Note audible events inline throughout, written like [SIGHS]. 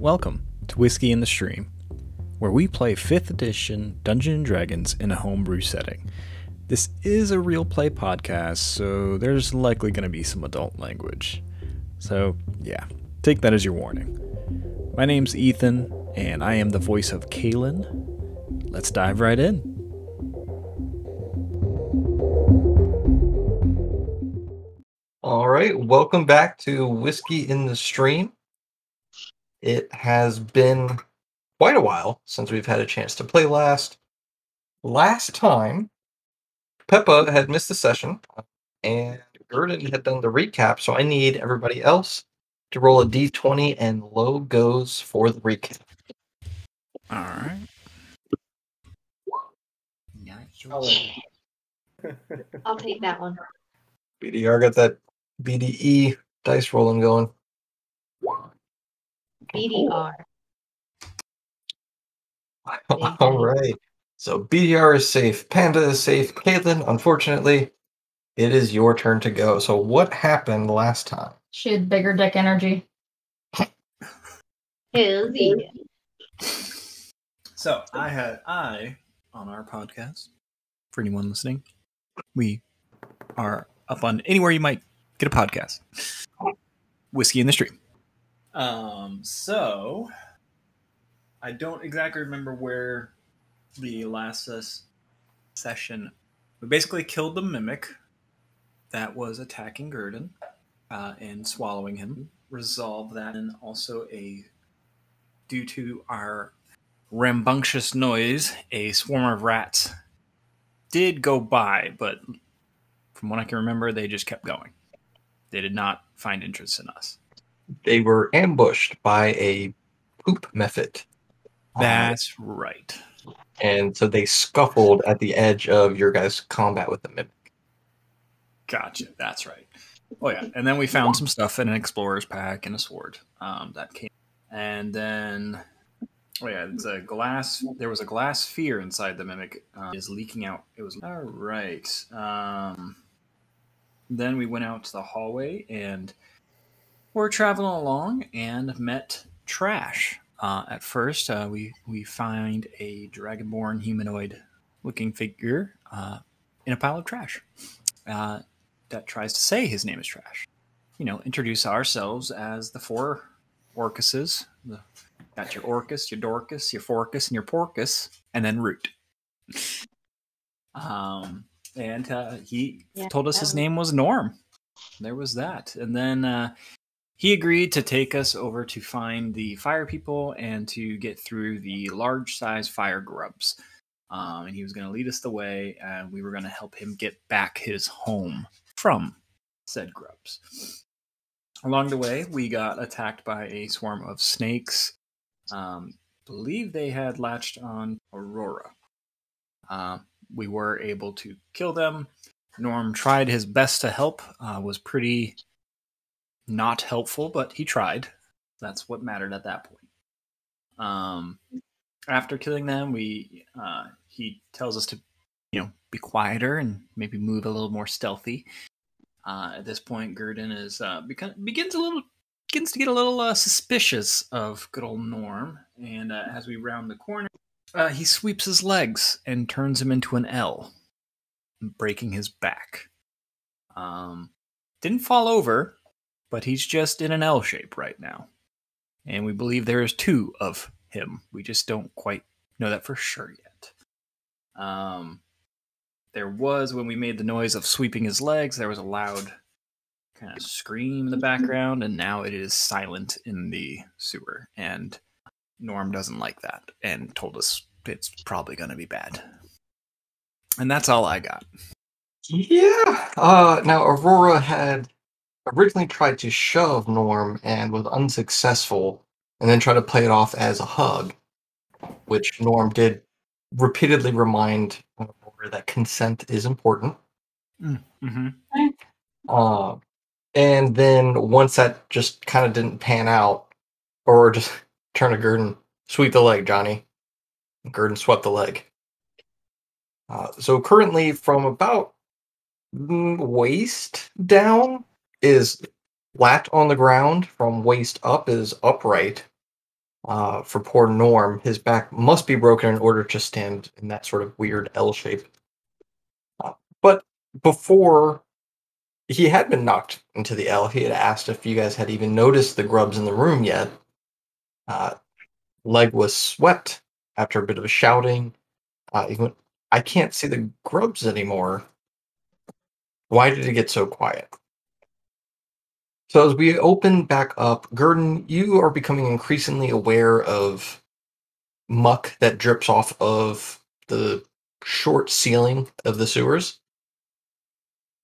Welcome to Whiskey in the Stream, where we play 5th edition Dungeons Dragons in a homebrew setting. This is a real play podcast, so there's likely going to be some adult language. So, yeah, take that as your warning. My name's Ethan, and I am the voice of Kaylin. Let's dive right in. All right, welcome back to Whiskey in the Stream. It has been quite a while since we've had a chance to play last. Last time, Peppa had missed the session, and Gurdon had done the recap, so I need everybody else to roll a d20 and low goes for the recap. All right. I'll take that one. BDR got that BDE dice rolling going. BDR. [LAUGHS] All right. So BDR is safe. Panda is safe. Caitlin, unfortunately, it is your turn to go. So what happened last time? She had bigger dick energy. Hell yeah. So I had I on our podcast. For anyone listening, we are up on anywhere you might get a podcast. Whiskey in the stream. Um. So I don't exactly remember where the last ses- session. We basically killed the mimic that was attacking Gurdon uh, and swallowing him. Resolve that, and also a due to our rambunctious noise, a swarm of rats did go by, but from what I can remember, they just kept going. They did not find interest in us. They were ambushed by a poop mephit. That's right. and so they scuffled at the edge of your guys' combat with the mimic. Gotcha. That's right. Oh yeah, and then we found some stuff in an explorer's pack and a sword um, that came, and then oh yeah, it's a glass. There was a glass sphere inside the mimic uh, is leaking out. It was all right. Um, then we went out to the hallway and we're traveling along and met Trash. Uh, at first, uh, we we find a dragonborn humanoid looking figure uh, in a pile of trash uh, that tries to say his name is Trash. You know, introduce ourselves as the four Orcuses. The, got your Orcus, your Dorcas, your Forcus, and your Porcus, and then Root. Um, and uh, he Yeah, told us his was- name was Norm. There was that, and then uh, he agreed to take us over to find the fire people and to get through the large size fire grubs. Um, and he was going to lead us the way, and we were going to help him get back his home from said grubs. Along the way, we got attacked by a swarm of snakes. Um, believe they had latched on Aurora. Uh, we were able to kill them. Norm tried his best to help. Uh, was pretty not helpful, but he tried. That's what mattered at that point. Um, after killing them, we uh, he tells us to, you know, be quieter and maybe move a little more stealthy. Uh, at this point, Gurdon is uh, begins a little begins to get a little uh, suspicious of good old Norm, and uh, as we round the corner, uh, he sweeps his legs and turns him into an L, breaking his back. Um, didn't fall over, but he's just in an L shape right now. And we believe there is two of him. We just don't quite know that for sure yet. Um, there was, when we made the noise of sweeping his legs, there was a loud kind of scream in the background, and now it is silent in the sewer. And Norm doesn't like that and told us it's probably going to be bad. And that's all I got. Yeah. Uh, now Aurora had originally tried to shove Norm and was unsuccessful, and then tried to play it off as a hug, which Norm did repeatedly remind Aurora that consent is important. Mm-hmm. Uh, and then once that just kind of didn't pan out, or just [LAUGHS] turn to Gurdon, sweep the leg, Johnny. Gurdon swept the leg. Uh, so currently, from about mm, waist down is flat on the ground. From waist up is upright. Uh, for poor Norm, his back must be broken in order to stand in that sort of weird L shape. Uh, but before he had been knocked into the L, he had asked if you guys had even noticed the grubs in the room yet. Uh, leg was swept after a bit of shouting. Uh, he went, I can't see the grubs anymore. Why did it get so quiet? So as we open back up, Gurdon, you are becoming increasingly aware of muck that drips off of the short ceiling of the sewers.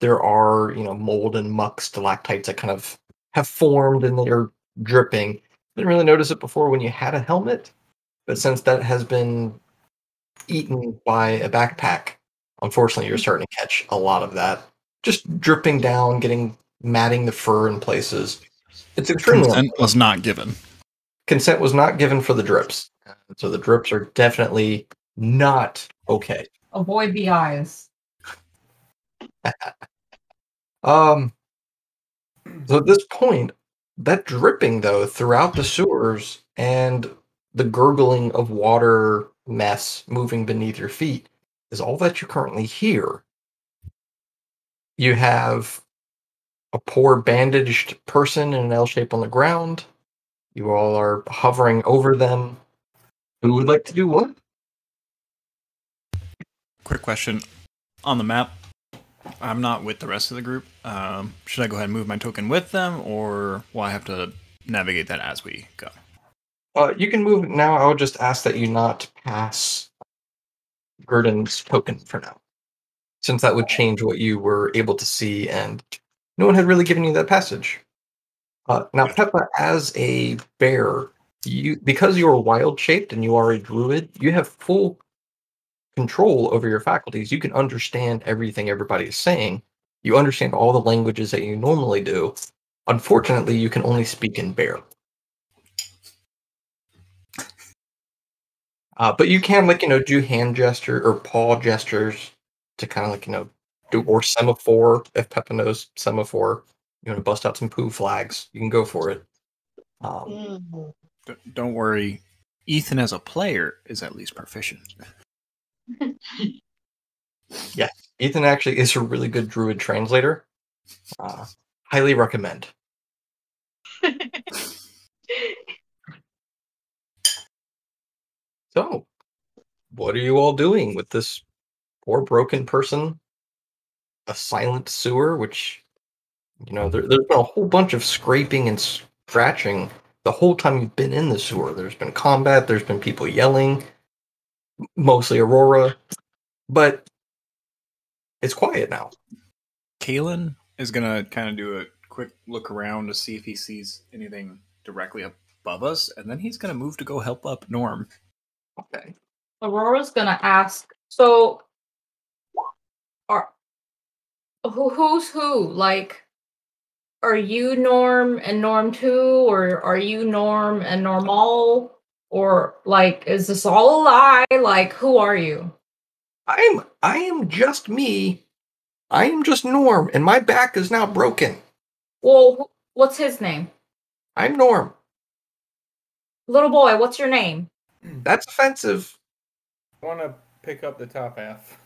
There are, you know, mold and muck stalactites that kind of have formed and they're dripping. Didn't really notice it before when you had a helmet, but since that has been eaten by a backpack, unfortunately, you're hmm. starting to catch a lot of that. Just dripping down, getting matting the fur in places. It's extremely Consent was not given. consent was not given for the drips. So the drips are definitely not okay. Avoid the eyes. [LAUGHS] Um so at this point, that dripping though throughout the sewers and the gurgling of water mess moving beneath your feet is all that you currently hear. You have a poor bandaged person in an L shape on the ground. You all are hovering over them. Who would like to do what? Quick question on the map. I'm not with the rest of the group. Um, should I go ahead and move my token with them, or will I have to navigate that as we go? Uh, you can move now. I would just ask that you not pass Gurdon's token for now, since that would change what you were able to see, and no one had really given you that passage. Uh, now, Peppa, as a bear, you because you are wild shaped and you are a druid, you have full control over your faculties. You can understand everything everybody is saying. You understand all the languages that you normally do. Unfortunately, you can only speak in bear. Uh, but you can like you know do hand gesture or paw gestures to kind of like you know or semaphore if Peppa knows semaphore. You want to bust out some poo flags, you can go for it. Um, Mm. D- don't worry. Ethan, as a player, is at least proficient. [LAUGHS] Yeah, Ethan actually is a really good druid translator. Uh, highly recommend. [LAUGHS] So, what are you all doing with this poor broken person? A silent sewer, which, you know, there, there's been a whole bunch of scraping and scratching the whole time you've been in the sewer. There's been combat, there's been people yelling, mostly Aurora, but it's quiet now. Kalen is gonna kind of do a quick look around to see if he sees anything directly above us, and then he's gonna move to go help up Norm. Okay. Aurora's gonna ask. So, are who who's who? Like, are you Norm and Norm two, or are you Norm and Normal, or like, is this all a lie? Like, who are you? I'm I am just me. I am just Norm, and my back is now broken. Well, what's his name? I'm Norm. Little boy, what's your name? That's offensive. I want to pick up the top half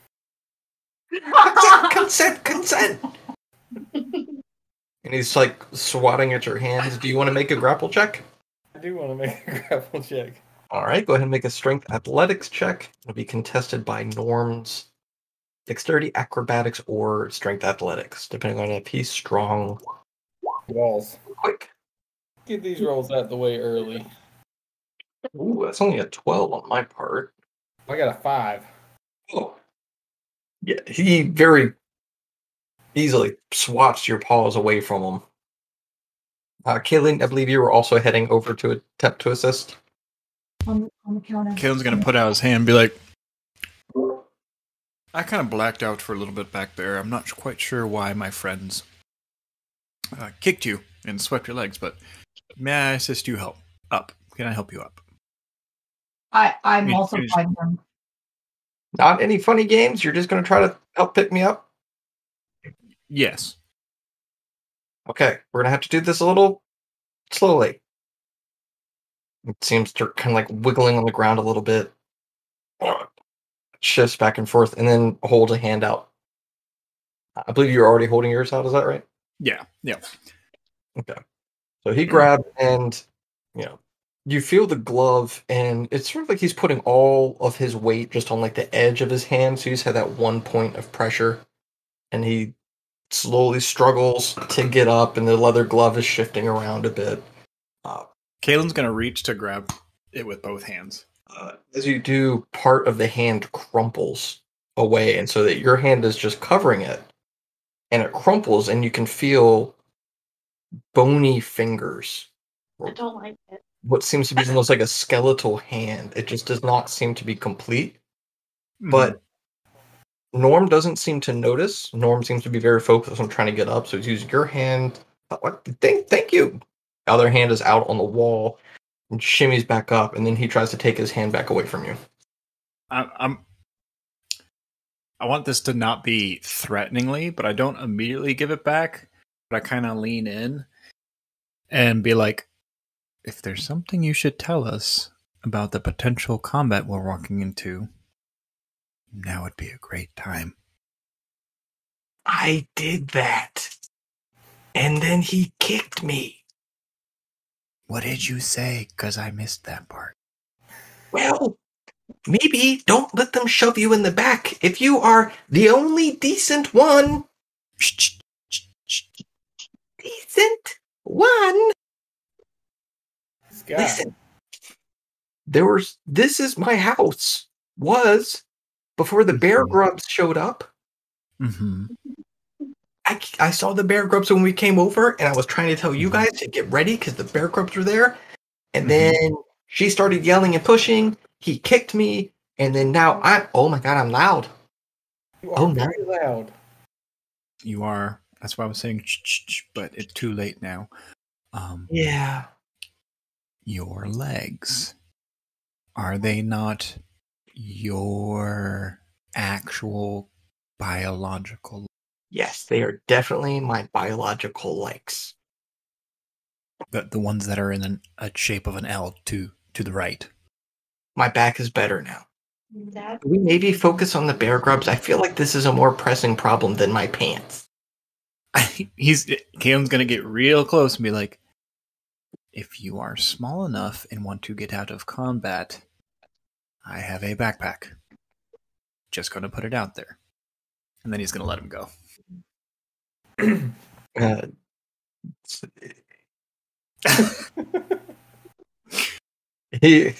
consent, consent. and he's like swatting at your hands. Do you want to make a grapple check? I do want to make a grapple check. All right, go ahead and make a strength athletics check. It'll be contested by norms, dexterity, acrobatics, or strength athletics, depending on if he's strong. Walls. Quick. Get these rolls out the way early. Ooh, that's only a 12 on my part. I got a 5. Yeah, he very easily swats your paws away from him. Uh, Kaylin, I believe you were also heading over to attempt to assist. on, on the counter. Kalen's gonna put out his hand and be like, I kind of blacked out for a little bit back there. I'm not quite sure why my friends uh, kicked you and swept your legs, but may I assist you help up? Can I help you up? I I'm Me- also fighting him. Not any funny games. You're just going to try to help pick me up. Yes. Okay, we're going to have to do this a little slowly. It seems to kind of like wiggling on the ground a little bit. Shifts back and forth, and then holds a hand out. I believe you're already holding yours out. Is that right? Yeah, yeah. Okay. So he grabbed and you know you feel the glove and it's sort of like he's putting all of his weight just on like the edge of his hand. So he's had that one point of pressure and he slowly struggles to get up and the leather glove is shifting around a bit. Uh, Kalen's gonna reach to grab it with both hands. uh, as you do, part of the hand crumples away, and so that your hand is just covering it, and it crumples, and you can feel bony fingers. I don't like it. What seems to be almost like a skeletal hand. It just does not seem to be complete. Mm-hmm. But Norm doesn't seem to notice. Norm seems to be very focused on trying to get up, so he's using your hand. Oh, what? Thank, thank you. The other hand is out on the wall and shimmies back up, and then he tries to take his hand back away from you. I, I'm. I want this to not be threateningly, but I don't immediately give it back. But I kind of lean in and be like, "If there's something you should tell us about the potential combat we're walking into, now would be a great time." I did that. And then he kicked me. What did you say? Because I missed that part. Well, maybe don't let them shove you in the back if you are the only decent one. Decent one. Scott. Listen. There was this is my house. Was before the bear Mhm. grubs showed up. Mm-hmm. I, I saw the bear grubs when we came over, and I was trying to tell you Mhm. guys to get ready because the bear grubs were there. And Mhm. then she started yelling and pushing. He kicked me, and then now I'm. Oh my god, I'm loud. You are Oh, no. very loud. You are. That's why I was saying, but it's too late now. Um, Yeah. Your legs are they not your actual biological Yes, they are definitely my biological legs. the, the ones that are in an, a shape of an L to to the right My back is better now. That Can we maybe focus on the bear grubs? I feel like this is a more pressing problem than my pants. [LAUGHS] he's Cam's gonna get real close and be like if you are small enough and want to get out of combat I have a backpack just gonna put it out there and then he's gonna let him go [CLEARS THROAT] Uh, [LAUGHS] he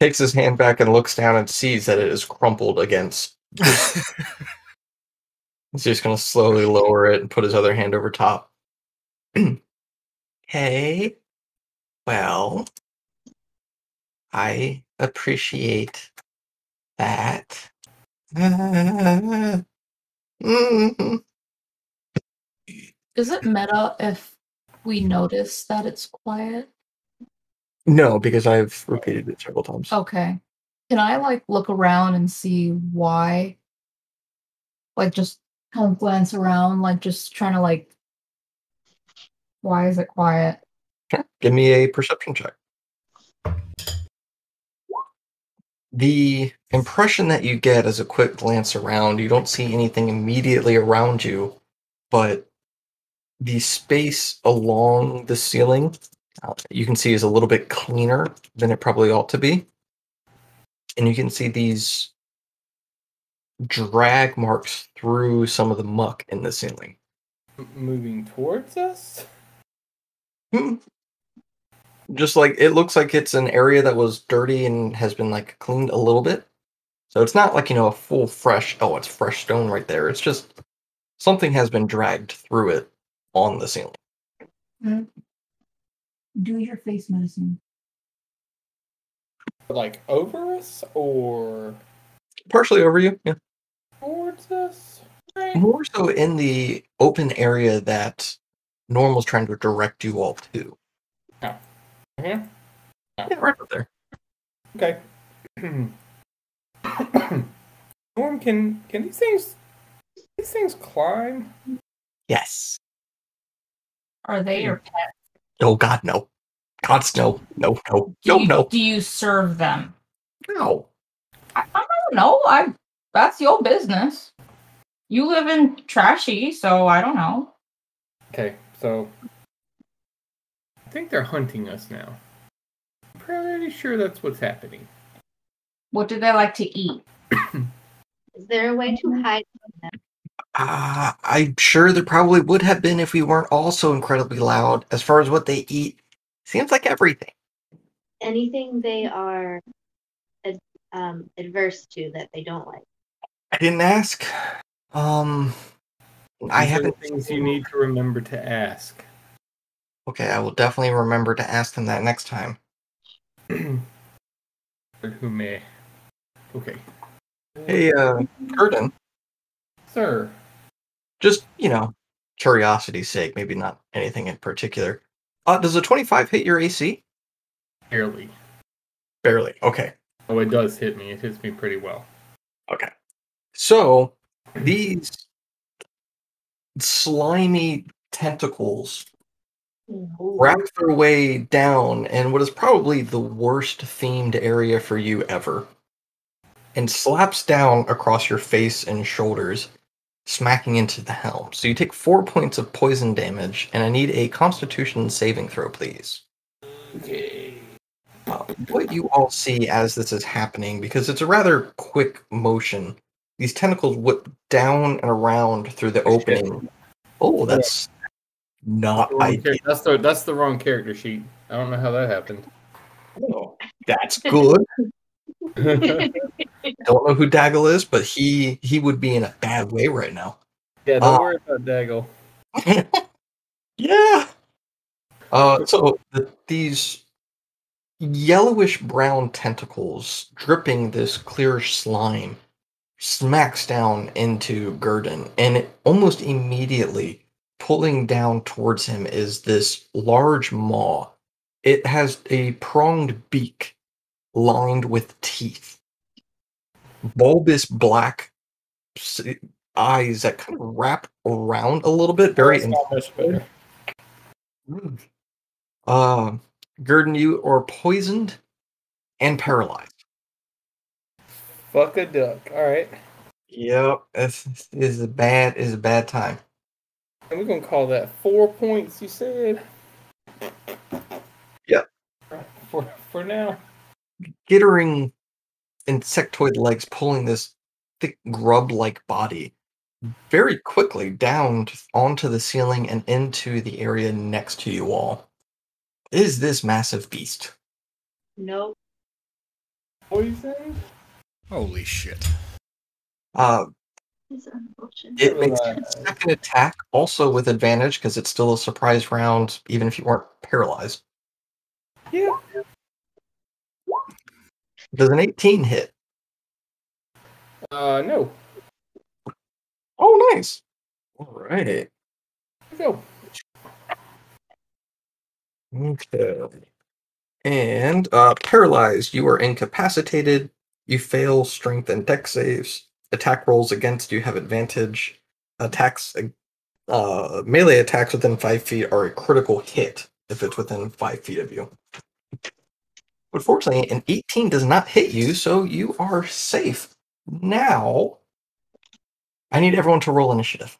takes his hand back and looks down and sees that it is crumpled against. [LAUGHS] [LAUGHS] He's just going to slowly lower it and put his other hand over top. [CLEARS THROAT] hey, well, I appreciate that. [LAUGHS] Is it meta if we notice that it's quiet? No, because I've repeated it several times. Okay. Can I like look around and see why? Like just kind of glance around, like just trying to like why is it quiet? Sure. Give me a perception check. The impression that you get as a quick glance around, you don't see anything immediately around you, but the space along the ceiling uh, you can see is a little bit cleaner than it probably ought to be. And you can see these drag marks through some of the muck in the ceiling. M- moving towards us? Just like it looks like it's an area that was dirty and has been like cleaned a little bit. So it's not like, you know, a full fresh, oh, it's fresh stone right there. It's just something has been dragged through it on the ceiling. Hmm. Do your face medicine. Like over us or Partially over you. Yeah. towards us? Right. More so in the open area that Norm was trying to direct you all to. Mhm. Yeah, right up there. Okay. [CLEARS THROAT] Norm, can can these things these things climb? Yes. Are they your pet? Oh god, no. Gods, no, no, no, Do no, you, no, Do you serve them? no. I, I don't know. I that's your business. You live in trashy, so I don't know. Okay, so I think they're hunting us now. I'm pretty sure that's what's happening. What do they like to eat? [COUGHS] Is there a way to hide from them? Uh, I'm sure there probably would have been if we weren't all so incredibly loud. As far as what they eat, seems like everything. Anything they are ad- um, adverse to that they don't like? I didn't ask. Um, I These are the haven't. things you need to remember to ask. Okay, I will definitely remember to ask them that next time. Who may? Okay. Hey, uh, Curtin, sir. just you know, curiosity's sake, maybe not anything in particular. Uh, does a 25 hit your AC? Barely. Barely. Okay. Oh, it does hit me. It hits me pretty well. Okay. So these slimy tentacles wrap their way down in what is probably the worst themed area for you ever and slaps down across your face and shoulders, smacking into the helm. So you take four points of poison damage, and I need a constitution saving throw, please. Okay. Uh, what you all see as this is happening, because it's a rather quick motion, these tentacles whip down and around through the opening. Oh, that's not The char- that's the that's the wrong character sheet. I don't know how that happened. Oh, that's good. yeah, [LAUGHS] Don't know who Daggle is, but he he would be in a bad way right now. Yeah, don't Uh, worry about Daggle. [LAUGHS] yeah. Uh, so the, these yellowish brown tentacles dripping this clear slime smacks down into Gurdon, and it almost immediately pulling down towards him is this large maw. It has a pronged beak lined with teeth, bulbous black eyes that kind of wrap around a little bit, very better. Mm. Uh, Gurdon, you are poisoned and paralyzed. Fuck a duck. All right, Yep, this this is a bad is a bad time. And we're gonna call that four points. You said. Yep. For for now. Gittering insectoid legs pulling this thick grub-like body very quickly down t- onto the ceiling and into the area next to you all. Is this massive beast? Nope. Poison. Holy shit. Uh, It's unfortunate. it makes Uh, second attack also with advantage because it's still a surprise round, even if you weren't paralyzed. Yeah. Does an 18 hit? Uh, no. Oh, nice. All right. Go. Okay. And uh, paralyzed, you are incapacitated. You fail strength and Dex saves. Attack rolls against you have advantage. Attacks, uh, melee attacks within five feet are a critical hit if it's within five feet of you. But fortunately, an 18 does not hit you, so you are safe. Now, I need everyone to roll initiative.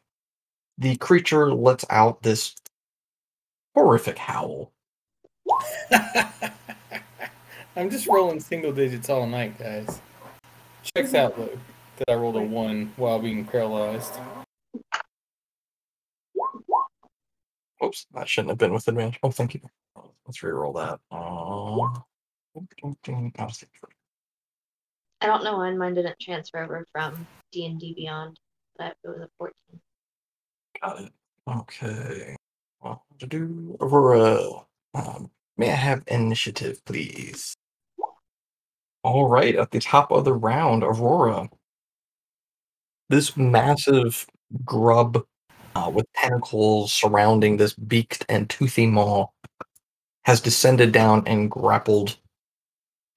The creature lets out this horrific howl. [LAUGHS] I'm just rolling single digits all night, guys. Checks out though that I rolled a one while being paralyzed. Oops, that shouldn't have been with advantage. Oh, thank you. Let's re-roll that. Uh, I don't know why mine didn't transfer over from D and D Beyond, but it was a fourteen. Got it. Okay. Well, to do Aurora. Um, may I have initiative, please? All right, at the top of the round, Aurora. This massive grub uh, with tentacles surrounding this beaked and toothy maw has descended down and grappled.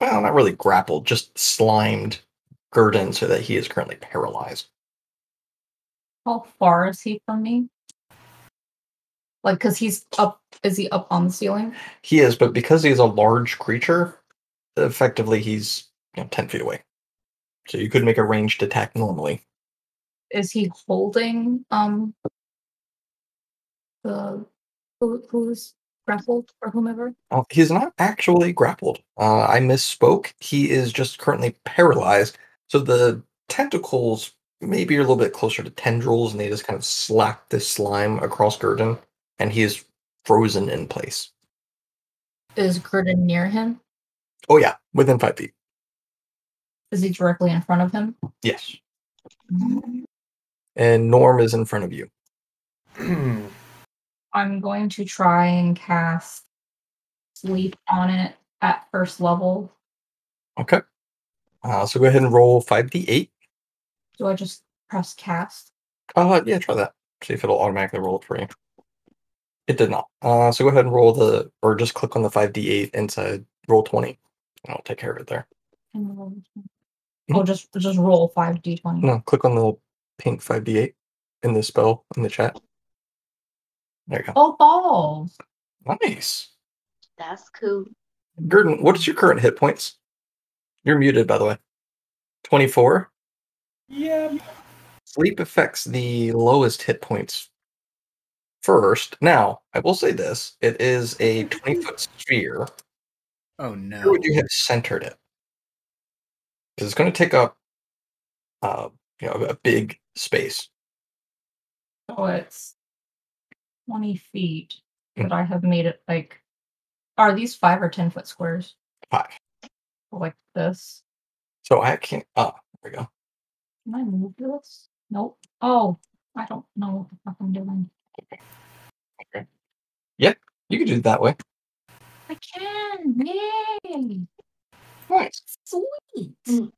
Well, not really grappled, just slimed Gurdon so that he is currently paralyzed. How far is he from me? Like, cause he's up. Is he up on the ceiling? He is, but because he's a large creature, effectively he's you know, ten feet away. So you could make a ranged attack normally. Is he holding um the who who's grappled or whomever? Uh, he's not actually grappled. Uh, I misspoke. He is just currently paralyzed. So the tentacles maybe are a little bit closer to tendrils, and they just kind of slap this slime across Gurdon, and he is frozen in place. Is Gurdon near him? Oh yeah, within five feet. Is he directly in front of him? Yes. And Norm is in front of you. I'm going to try and cast sleep on it at first level. Okay. Uh, so go ahead and roll five d eight. Do I just press cast? Uh, yeah, try that. See if it'll automatically roll it for you. It did not. Uh, so go ahead and roll the, or just click on the 5d8 inside roll 20. And I'll take care of it there. And roll- Oh, just just roll five d twenty. No, click on the little pink 5d8 in the spell in the chat. There you go. Oh balls! Nice. That's cool. Gurdon, what is your current hit points? You're muted, by the way. 24. yeah. Sleep affects the lowest hit points first. Now, I will say this it is a 20 foot sphere. Oh no. Where no. would you have centered it? Because it's going to take up, uh, you know, a big space. So it's twenty feet, Mm. but I have made it like. Are these five or ten foot squares? Five. Like this? So I can't. Oh, there we go. Can I move this? Nope. Oh, I don't know what the fuck I'm doing. Yep, you can do it that way. I can. Yay! Nice. Sweet. Mm.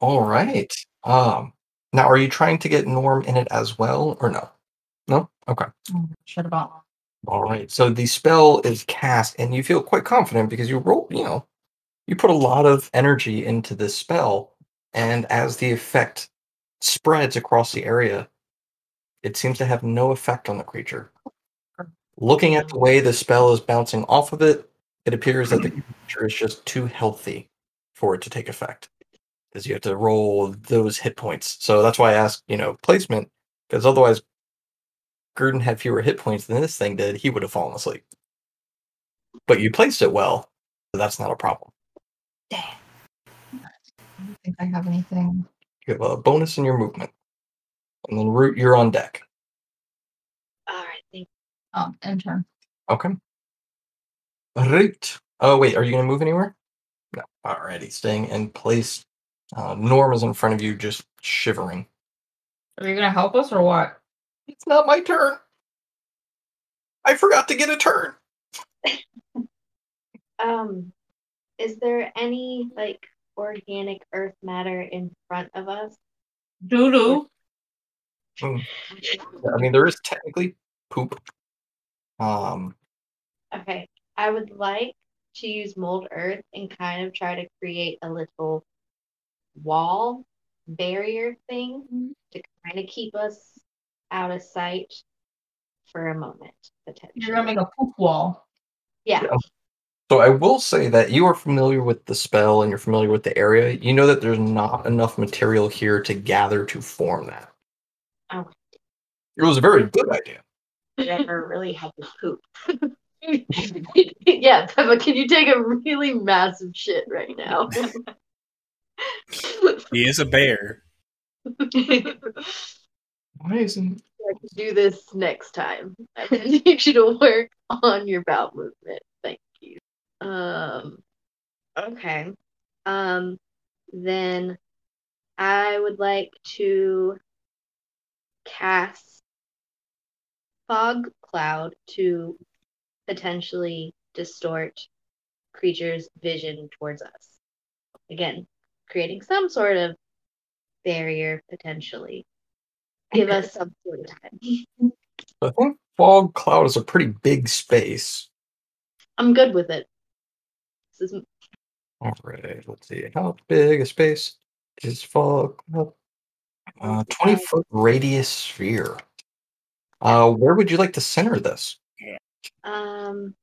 All right. Um. Now, are you trying to get Norm in it as well, or no? No. Okay. Oh, shit about. All right. So the spell is cast, and you feel quite confident because you roll. You know, you put a lot of energy into this spell, and as the effect spreads across the area, it seems to have no effect on the creature. Looking at the way the spell is bouncing off of it, it appears that the creature is just too healthy for it to take effect. Because you have to roll those hit points. So that's why I asked, you know, placement, because otherwise Gurdon had fewer hit points than this thing did, he would have fallen asleep. But you placed it well, so that's not a problem. Damn. I don't think I have anything. You have a bonus in your movement. And then Root, you're on deck. All right, thank Um, intern. Okay. Root. Oh wait, are you gonna move anywhere? No. Alrighty, staying in place. Uh, Norm is in front of you, just shivering. Are you gonna help us or what? It's not my turn. I forgot to get a turn. [LAUGHS] Um, is there any like organic earth matter in front of us? Doo doo. I mean, there is technically poop. Um, Okay, I would like to use mold earth and kind of try to create a little wall barrier thing mm-hmm. to kind of keep us out of sight for a moment, potentially. You're gonna make a poop wall. yeah. Yeah. So I will say that you are familiar with the spell and you're familiar with the area. You know that there's not enough material here to gather to form that. Okay. It was a very good idea. never really had to poop. [LAUGHS] yeah, Peppa, can you take a really massive shit right now? [LAUGHS] He is a bear. Why isn't do this next time. I [LAUGHS] need you to work on your bowel movement. Thank you. Um okay. Um then I would like to cast fog cloud to potentially distort creatures' vision towards us. Again, creating some sort of barrier potentially. Give us some sort of time. I think fog cloud is a pretty big space. I'm good with it. This is All right, let's see. How big a space is fog cloud? Uh, 20 foot radius sphere. Uh, where would you like to center this? Um,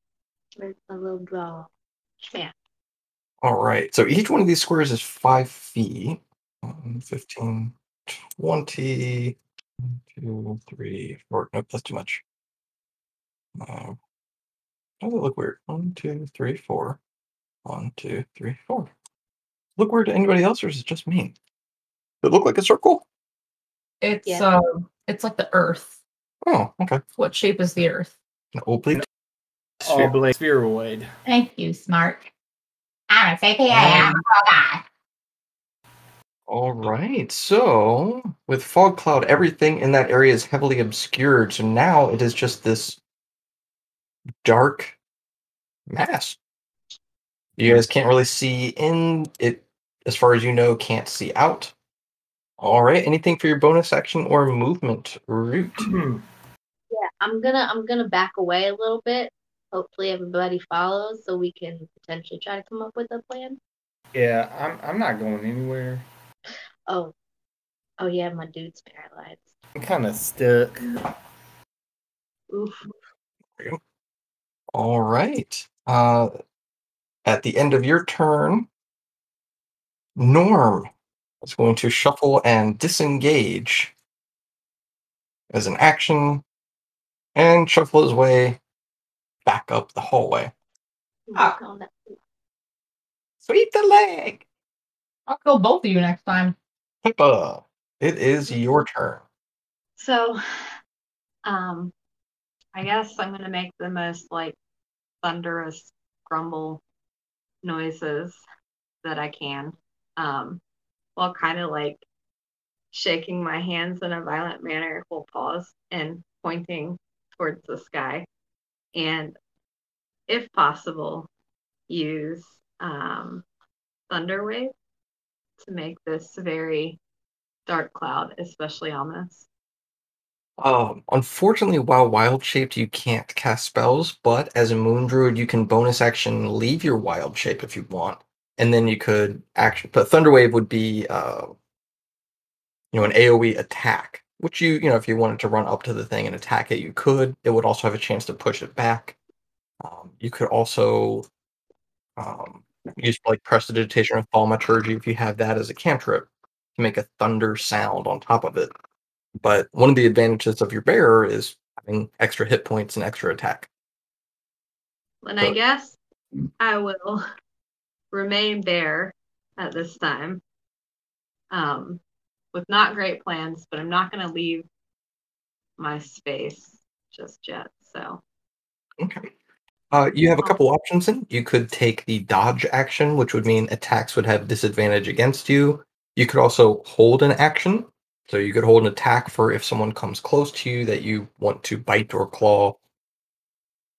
where's my little draw? Yeah. All right. So each one of these squares is five feet. Um, 15, 20, one, two, three, four. Nope, that's too much. Uh, does it look weird? One, two, three, four. One, two, three, four. Look weird to anybody else, or is it just me? Does it look like a circle? It's Yeah. um, it's like the Earth. Oh, okay. What shape is the Earth? An oblique. Oblate spheroid. Thank you, smart. I'm a CPA. Um, I'm a robot. All right. So with fog cloud, everything in that area is heavily obscured. So now it is just this dark mass. You guys can't really see in it as far as you know, can't see out. All right. Anything for your bonus action or movement route? Hmm. Yeah, I'm gonna I'm gonna back away a little bit. Hopefully everybody follows so we can potentially try to come up with a plan. Yeah, I'm I'm not going anywhere. Oh. Oh yeah, my dude's paralyzed. I'm kind of stuck. Oof. All right. Uh, at the end of your turn, Norm is going to shuffle and disengage as an action and shuffle his way back up the hallway. Ah. Sweep the leg. I'll kill both of you next time. Pippa, it is your turn. So, um, I guess I'm gonna make the most like thunderous grumble noises that I can, um, while kind of like shaking my hands in a violent manner. We'll pause and pointing towards the sky, and if possible, use um, thunder wave to make this very dark cloud especially ominous. Um, unfortunately, while wild shaped, you can't cast spells, but as a moon druid, you can bonus action leave your wild shape if you want, and then you could action. But Thunderwave would be, uh, you know, an AOE attack, which you, you know, if you wanted to run up to the thing and attack it, you could. It would also have a chance to push it back. Um, you could also um, use like prestidigitation or thaumaturgy if you have that as a cantrip to make a thunder sound on top of it. But one of the advantages of your bearer is having extra hit points and extra attack. And I guess I will remain bear at this time. Um, with not great plans, but I'm not going to leave my space just yet. So, Okay. Uh, you have a couple options in. You could take the dodge action, which would mean attacks would have disadvantage against you. You could also hold an action. So you could hold an attack for if someone comes close to you that you want to bite or claw.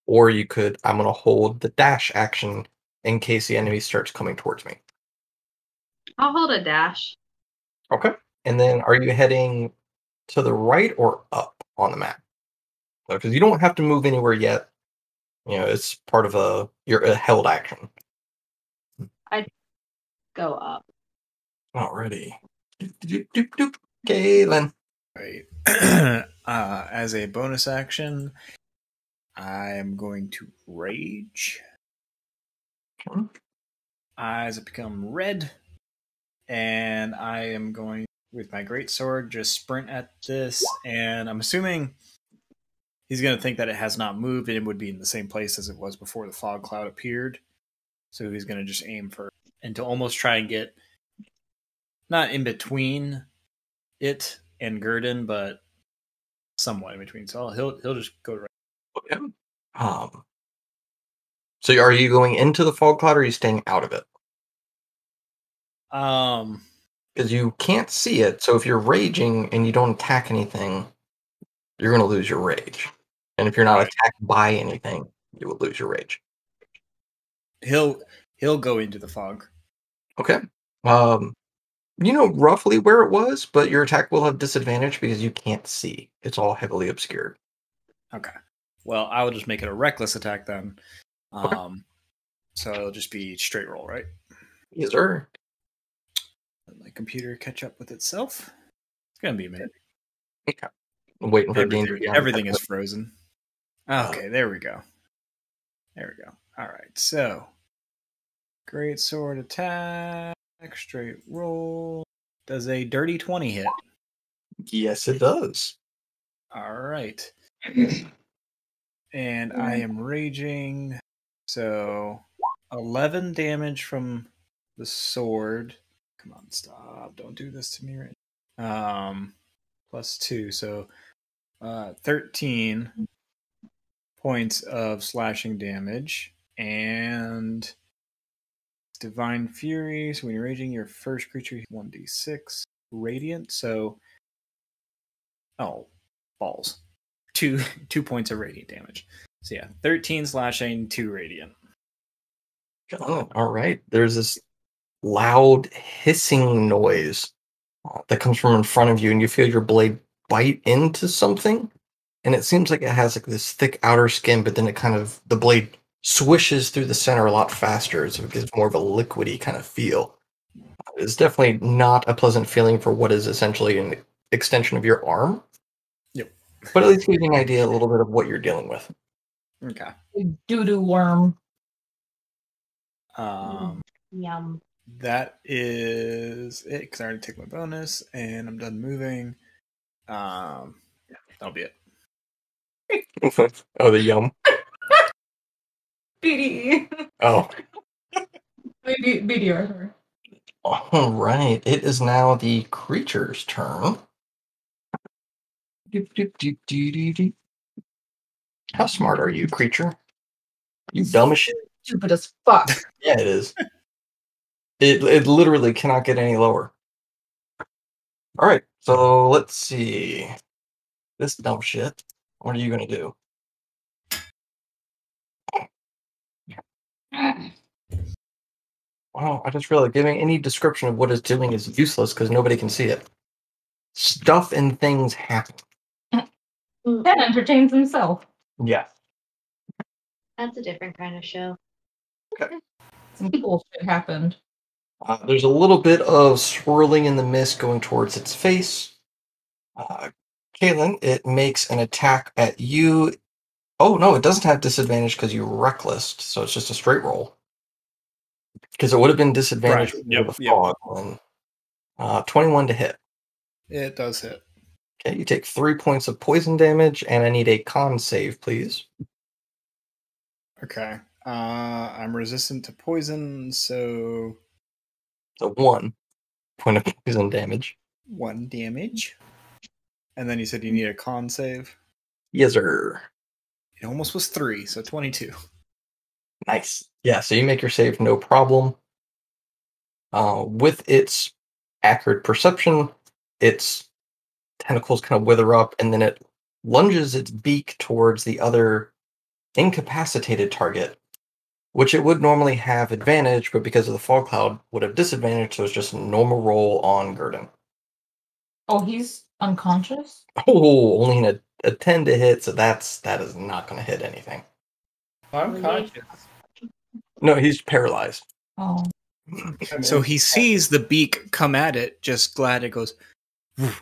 Or you could, I'm going to hold the dash action in case the enemy starts coming towards me. I'll hold a dash. Okay. And then are you heading to the right or up on the map? Because you don't have to move anywhere yet. You know, it's part of a your a held action. I go up. Alrighty. Doop, doop, doop, doop. Galen. Right. [CLEARS THROAT] uh, as a bonus action, I am going to rage. Okay. Eyes have become red, and I am going with my great sword just sprint at this. And I'm assuming he's going to think that it has not moved and it would be in the same place as it was before the fog cloud appeared. So he's going to just aim for and to almost try and get not in between it and Gurdon, but somewhat in between. So he'll he'll just go right. Okay. Um. So are you going into the fog cloud or are you staying out of it? Um, Because you can't see it. So if you're raging and you don't attack anything, you're going to lose your rage. And if you're not attacked by anything, you will lose your rage. he'll he'll go into the fog. Okay. Um, you know roughly where it was, but your attack will have disadvantage because you can't see. It's all heavily obscured. Okay. Well, I will just make it a reckless attack then. Okay. Um, so it'll just be straight roll, right? Yes, sir. Let my computer catch up with itself. It's gonna be a minute. I'm waiting for Everything, danger. to everything is frozen. Okay, oh. there we go. There we go. All right, so great sword attack, straight roll. Does a dirty 20 hit? Yes, it does. All right. And I mm-hmm. am raging. So 11 damage from the sword. Come on, stop. Don't do this to me right Um plus 2. So uh 13 points of slashing damage and divine fury. So when you're raging your first creature 1d6 radiant. So oh, balls. 2 [LAUGHS] 2 points of radiant damage. So yeah, 13 slashing, 2 radiant. Oh, all right. There's this loud hissing noise uh, that comes from in front of you, and you feel your blade bite into something. And it seems like it has like this thick outer skin, but then it kind of the blade swishes through the center a lot faster, so it gives more of a liquidy kind of feel. It's definitely not a pleasant feeling for what is essentially an extension of your arm. Yep. But at least gives you an idea a little bit of what you're dealing with. Okay. Doo doo worm. Um Yum. That is it because I already took my bonus and I'm done moving. Um yeah, that'll be it. [LAUGHS] oh, the yum. [LAUGHS] BD. Oh. [LAUGHS] BD, BDR, sorry. All right. It is now the creature's turn. Doop, doop, doop. How smart are you, creature? You dumb as shit. Stupid as fuck. Yeah, it is. It it literally cannot get any lower. All right. So let's see. This dumb shit. What are you gonna do? Wow, I just realized giving any description of what it's doing is useless because nobody can see it. Stuff and things happen. Ben entertains himself. Yeah. That's a different kind of show. Okay. Some bullshit happened. Uh, there's a little bit of swirling in the mist going towards its face. Uh, Kaylin, it makes an attack at you. Oh, no, it doesn't have disadvantage because you reckless, so it's just a straight roll. Because it would have been disadvantage Right, with yep, the yep. fog one. Uh, 21 to hit. It does hit. Okay, you take three points of poison damage, and I need a con save, please. Okay. Uh I'm resistant to poison, so So one point of poison damage. one damage. And then you said you need a con save. Yes, sir. It almost was three, so 22. Nice. Yeah, so you make your save no problem. Uh, with its accurate perception, its tentacles kind of wither up, and then it lunges its beak towards the other incapacitated target, which it would normally have advantage, but because of the fog cloud, would have disadvantage, so it's just a normal roll on Gurdon. Oh, he's unconscious? Oh, only a, a 10 to hit, so that's that is not going to hit anything. I'm conscious. No, he's paralyzed. Oh. So he sees the beak come at it, just glad it goes. [LAUGHS]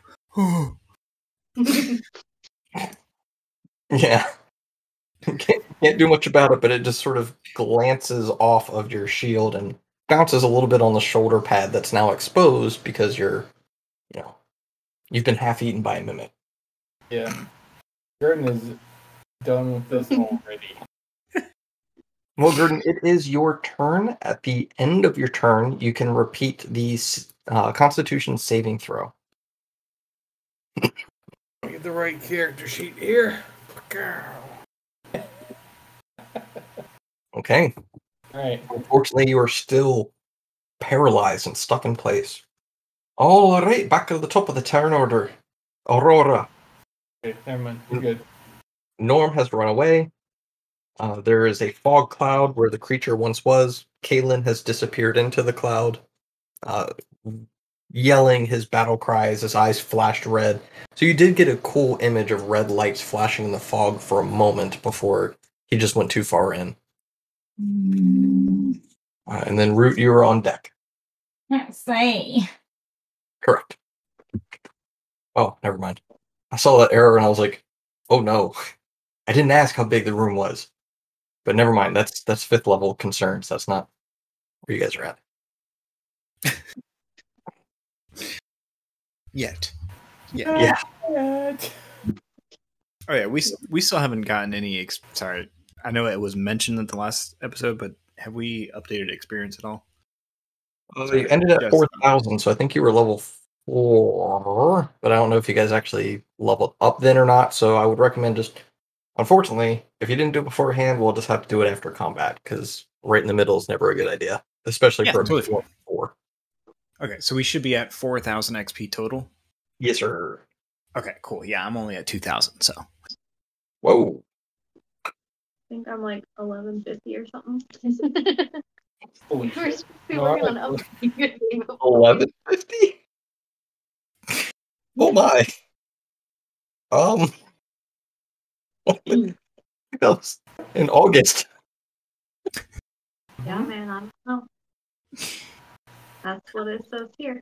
Yeah. can't, [LAUGHS] can't do much about it, but it just sort of glances off of your shield and bounces a little bit on the shoulder pad that's now exposed because you're, you know, you've been half eaten by a mimic. Yeah. Jordan is done with this [LAUGHS] already. Well, Gurdon, it is your turn. At the end of your turn, you can repeat the uh, Constitution saving throw. Get the right character sheet here. Okay. Alright. Unfortunately, you are still paralyzed and stuck in place. All right, back to the top of the turn order. Aurora. Okay, never mind. You're good. Norm has run away. Uh, there is a fog cloud where the creature once was. Kalen has disappeared into the cloud, uh, yelling his battle cries. His eyes flashed red. So you did get a cool image of red lights flashing in the fog for a moment before he just went too far in. Uh, and then Root, you were on deck. Can't see. Correct. Oh, never mind. I saw that error and I was like, oh no. I didn't ask how big the room was, but never mind. That's that's fifth level concerns. That's not where you guys are at. [LAUGHS] Yet. Yeah. Yeah. Oh yeah, we we still haven't gotten any. Ex- sorry, I know it was mentioned in the last episode, but have we updated experience at all? Uh, you ended at four thousand, so I think you were level four, but I don't know if you guys actually leveled up then or not. So I would recommend just, unfortunately, if you didn't do it beforehand, we'll just have to do it after combat because right in the middle is never a good idea, especially Yeah, for a totally four. four. Okay, so we should be at four thousand XP total. Yes, sir. Okay, cool. Yeah, I'm only at two thousand. So Whoa. I think I'm like 1150 or something. Holy We're supposed to be working on like- your. Eleven fifty. [LAUGHS] Oh my. Um. [LAUGHS] that was in August. Yeah, man, I don't know. That's what it says here.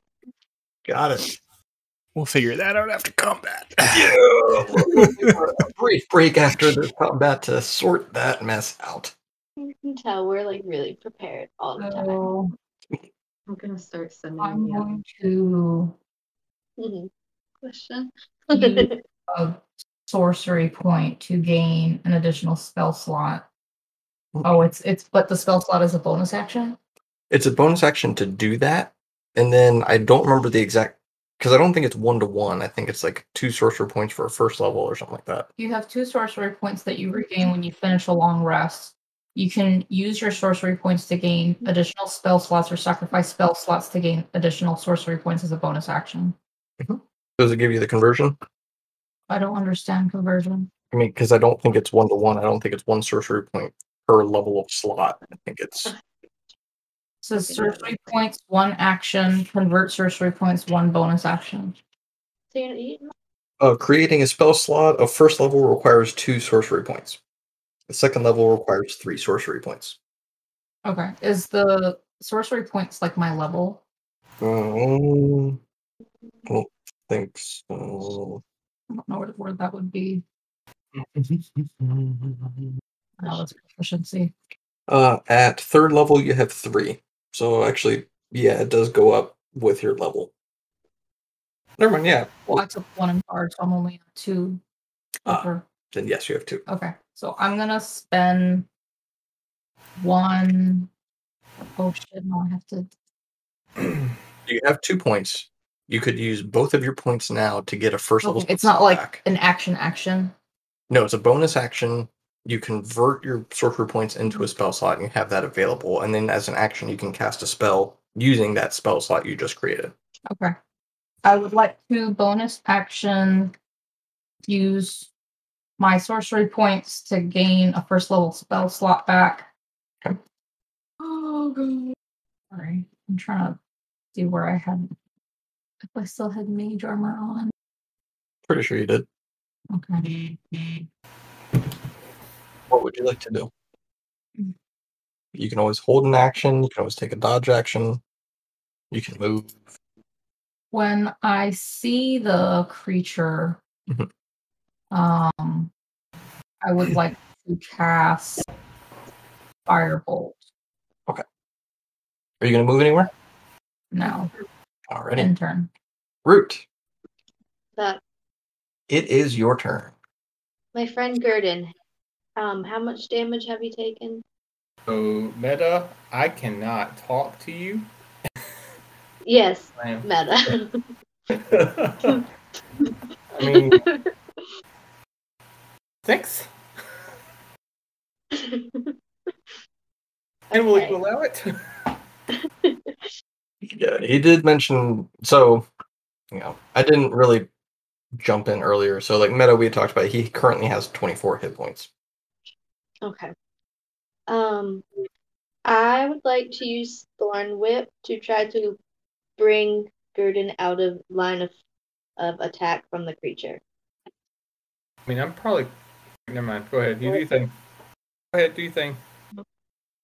Got it. We'll figure that out after combat. Yeah. a [LAUGHS] brief break after the combat to sort that mess out. You can tell we're like really prepared all the time. So I'm gonna start sending I'm you. going to Mhm. Question. a sorcery point to gain an additional spell slot. Oh, it's it's but the spell slot is a bonus action. It's a bonus action to do that, and then I don't remember the exact because I don't think it's one to one. I think it's like two sorcerer points for a first level or something like that. You have two sorcery points that you regain when you finish a long rest. You can use your sorcery points to gain additional spell slots or sacrifice spell slots to gain additional sorcery points as a bonus action. Mm-hmm. Does it give you the conversion? I don't understand conversion. I mean, because I don't think it's one to one. I don't think it's one sorcery point per level of slot. I think it's It says sorcery points, one action, convert sorcery points, one bonus action. So you, you, uh, creating a spell slot of first level requires two sorcery points. The second level requires three sorcery points. Okay. Is the sorcery points like my level? Um, I don't think so. I don't know what the word that would be. [LAUGHS] No, that's proficiency. Uh, at third level, you have three. So actually, yeah, it does go up with your level. Never mind. Yeah. Well, I took one in bard, so I'm only two. Ah, over. Then yes, you have two. Okay, so I'm gonna spend one. Oh shit! No, I have to. [CLEARS THROAT] You have two points. You could use both of your points now to get a first level. It's not like an action action. No, it's a bonus action. You convert your sorcery points into a spell slot and you have that available. And then as an action, you can cast a spell using that spell slot you just created. Okay. I would like to bonus action use my sorcery points to gain a first level spell slot back. Okay. Oh god. Sorry. I'm trying to see where I had if I still had mage armor on. Pretty sure you did. Okay. What would you like to do? You can always hold an action. You can always take a dodge action. You can move. When I see the creature, Mhm. um I would [LAUGHS] like to cast Firebolt. Okay. Are you going to move anywhere? No. Alrighty. End turn. Root, that it is your turn. my friend Gurdon. Um, how much damage have you taken? So, Meta, I cannot talk to you. Yes, meta. [LAUGHS] [LAUGHS] I mean, thanks. [LAUGHS] And will you allow it? Yeah, he did mention. So, you know, I didn't really jump in earlier. So, like Meta, we had talked about, he currently has 24 hit points. Okay. Um, I would like to use Thorn Whip to try to bring Gurdon out of line of of attack from the creature. I mean, I'm probably. Never mind. Go ahead. You do your thing. Go ahead. Do your thing.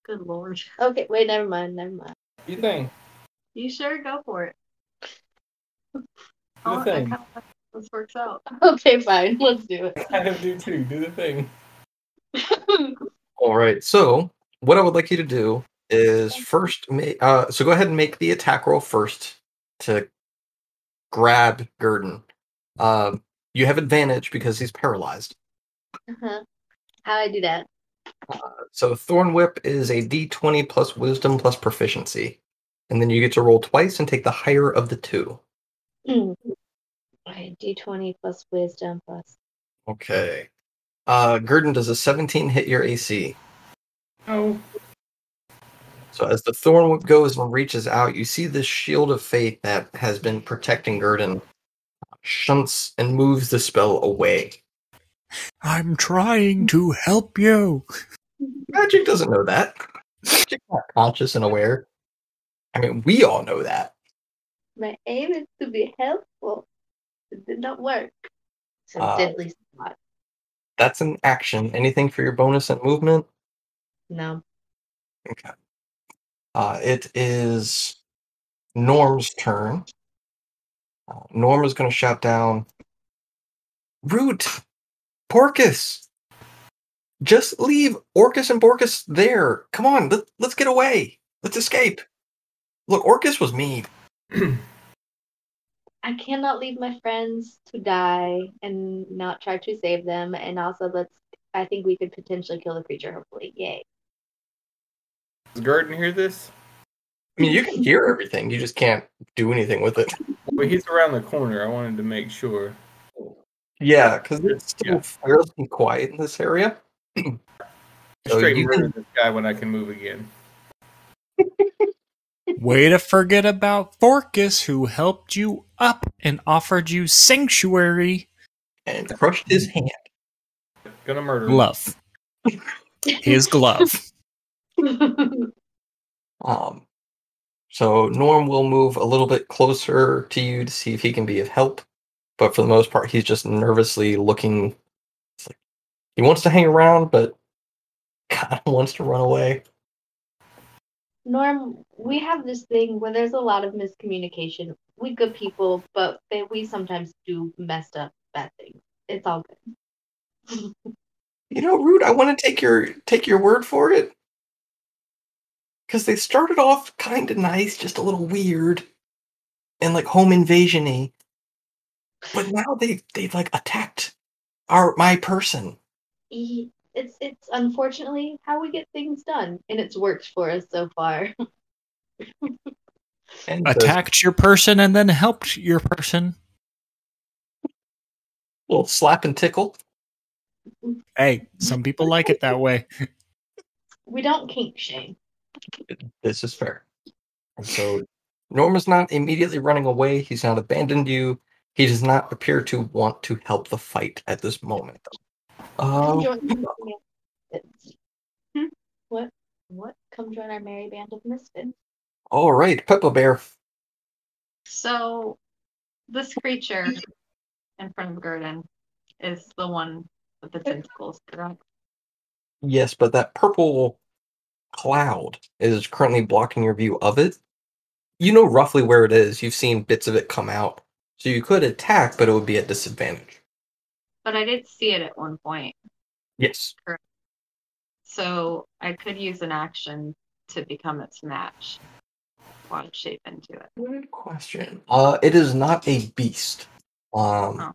Good lord. Okay, wait, never mind, never mind. Do your thing. You sure go for it. Do Oh, the thing. kinda this works out. [LAUGHS] Okay, fine, let's do it. I kind of do too. Do the thing. [LAUGHS] All right. So what I would like you to do is first make. Uh, so go ahead and make the attack roll first to grab Gurdon. Um, you have advantage because he's paralyzed. Uh-huh. How I do that? So Thorn Whip is a D20 plus Wisdom plus Proficiency, and then you get to roll twice and take the higher of the two. Mm. Okay, D20 plus wisdom plus. Okay. Uh, Gurdon, does a 17 hit your AC? Oh, So as the thorn whip goes and reaches out, you see this shield of fate that has been protecting Gurdon shunts and moves the spell away. I'm trying to help you. Magic doesn't know that. Magic's not conscious and aware. I mean, we all know that. My aim is to be helpful. It did not work. So Uh, deadly spot. That's an action. Anything for your bonus and movement? No. Okay. Uh, it is Norm's turn. Uh, Norm is going to shout down, Root, Porcus, just leave Orcus and Borcus there. Come on, let, let's get away. Let's escape. Look, Orcus was mean. [CLEARS THROAT] I cannot leave my friends to die and not try to save them. And also, let's. I think we could potentially kill the creature. Hopefully, yay! does Gurdon hear this? I mean, you can hear everything. You just can't do anything with it. But he's around the corner. I wanted to make sure. Yeah, because it's still Yeah. fairly quiet in this area. [CLEARS THROAT] So Straight you murder can- this guy when I can move again. [LAUGHS] Way to forget about Forcus, who helped you up and offered you sanctuary. And crushed his hand. Gonna murder him. Glove. His glove. [LAUGHS] Um, so Norm will move a little bit closer to you to see if he can be of help, but for the most part, he's just nervously looking. it's like he wants to hang around, but [LAUGHS] kind of wants to run away. Norm, we have this thing where there's a lot of miscommunication. We good people, but they, we sometimes do messed up bad things. It's all good. You know, Root, I want to take your take your word for it, because they started off kind of nice, just a little weird, and like home invasion-y, but now they they've like attacked our my person. E- It's it's unfortunately how we get things done, and it's worked for us so far. [LAUGHS] And Attacked your person and then helped your person. little slap and tickle. Hey, some people like it that way. [LAUGHS] We don't kink shame. This is fair. And so Norm is not immediately running away. He's not abandoned you. He does not appear to want to help the fight at this moment. Come Join the. Hmm? What? What? Come join our merry band of misfits. all right, Peppa Bear. So this creature in front of Gurdon is the one with the tentacles, correct? Yes, but that purple cloud is currently blocking your view of it. You know roughly where it is. You've seen bits of it come out. So you could attack, but it would be at disadvantage. But I did see it at one point. Yes. So I could use an action to become its match. Wild shape into it. Good question. Uh, it is not a beast. Um, Oh.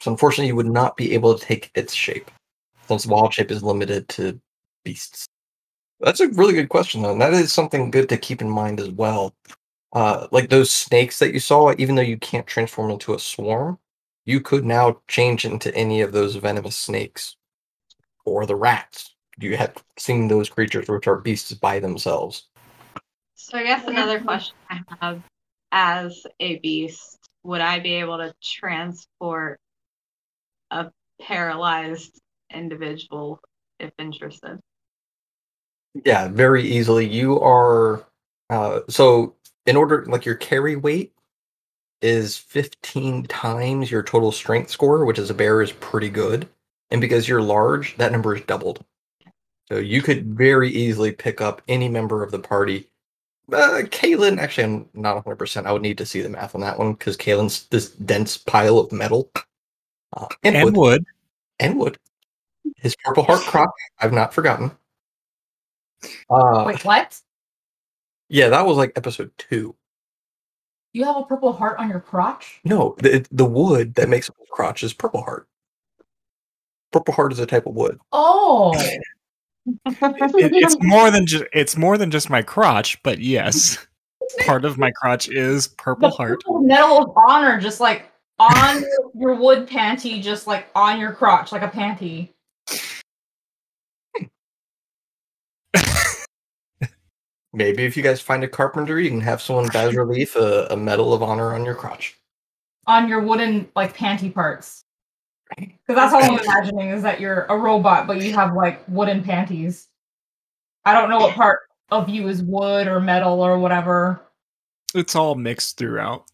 so unfortunately, you would not be able to take its shape, since wild shape is limited to beasts. That's a really good question, though. And that is something good to keep in mind as well. Uh, like those snakes that you saw, even though you can't transform into a swarm, you could now change into any of those venomous snakes, or the rats. You have seen those creatures, which are beasts by themselves. So I guess another question I have as a beast, would I be able to transport a paralyzed individual if interested? Yeah, very easily. You are uh so in order like your carry weight is 15 times your total strength score, which as a bear is pretty good. And because you're large, that number is doubled. So you could very easily pick up any member of the party. Uh, Kalen, actually, I'm not 100%. I would need to see the math on that one because Kalen's this dense pile of metal. Uh, and, And wood. wood. And wood. His purple heart crotch. I've not forgotten. Uh, Wait, what? yeah, that was like episode two. You have a purple heart on your crotch? No, the the wood that makes a crotch is purple heart. Purple heart is a type of wood. Oh, It- it's more than just it's more than just my crotch, but yes, part of my crotch is the purple heart. purple medal of honor, just like on your- your wood panty, just like on your crotch, like a panty. Maybe if you guys find a carpenter, you can have someone bas [LAUGHS] relief a, a medal of honor on your crotch. on your wooden like panty parts. Because that's all I'm [LAUGHS] imagining is that you're a robot, but you have like wooden panties. I don't know what part of you is wood or metal or whatever. It's all mixed throughout.